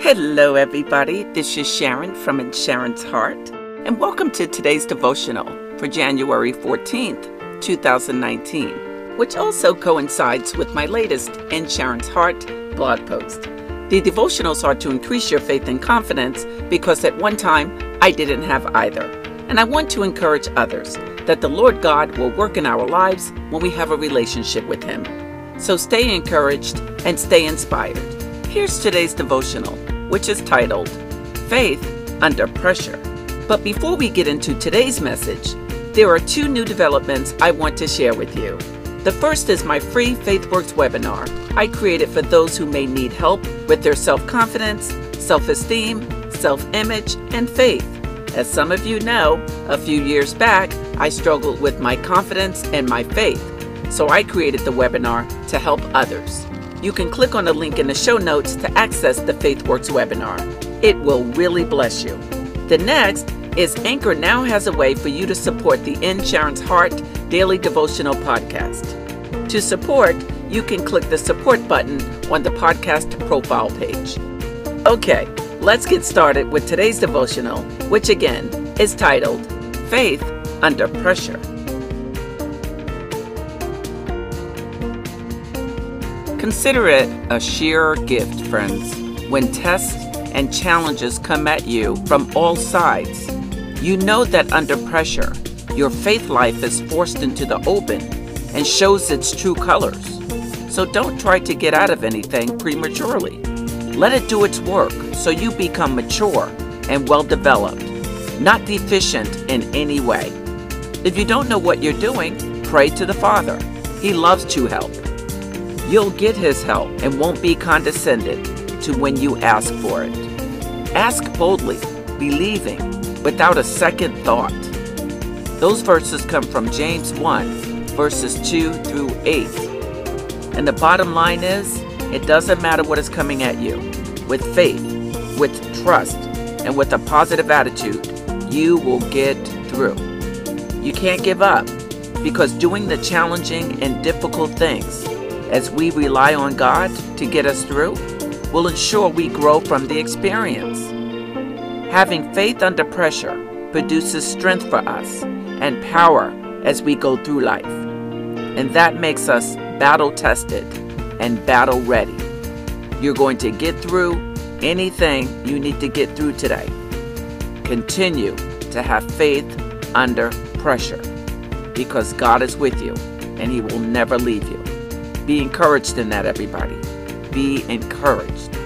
Hello, everybody. This is Sharon from In Sharon's Heart, and welcome to today's devotional for January 14th, 2019, which also coincides with my latest In Sharon's Heart blog post. The devotionals are to increase your faith and confidence because at one time I didn't have either. And I want to encourage others that the Lord God will work in our lives when we have a relationship with Him. So stay encouraged and stay inspired. Here's today's devotional, which is titled Faith Under Pressure. But before we get into today's message, there are two new developments I want to share with you. The first is my free FaithWorks webinar I created for those who may need help with their self confidence, self esteem, self image, and faith. As some of you know, a few years back, I struggled with my confidence and my faith, so I created the webinar to help others. You can click on the link in the show notes to access the FaithWorks webinar. It will really bless you. The next is Anchor now has a way for you to support the In Sharon's Heart Daily Devotional Podcast. To support, you can click the support button on the podcast profile page. Okay, let's get started with today's devotional, which again is titled Faith Under Pressure. Consider it a sheer gift, friends, when tests and challenges come at you from all sides. You know that under pressure, your faith life is forced into the open and shows its true colors. So don't try to get out of anything prematurely. Let it do its work so you become mature and well developed, not deficient in any way. If you don't know what you're doing, pray to the Father. He loves to help. You'll get His help and won't be condescended to when you ask for it. Ask boldly, believing, without a second thought. Those verses come from James 1, verses 2 through 8. And the bottom line is it doesn't matter what is coming at you. With faith, with trust, and with a positive attitude, you will get through. You can't give up because doing the challenging and difficult things as we rely on God to get us through will ensure we grow from the experience. Having faith under pressure produces strength for us and power as we go through life. And that makes us battle tested and battle ready. You're going to get through anything you need to get through today. Continue to have faith under pressure because God is with you and He will never leave you. Be encouraged in that, everybody. Be encouraged.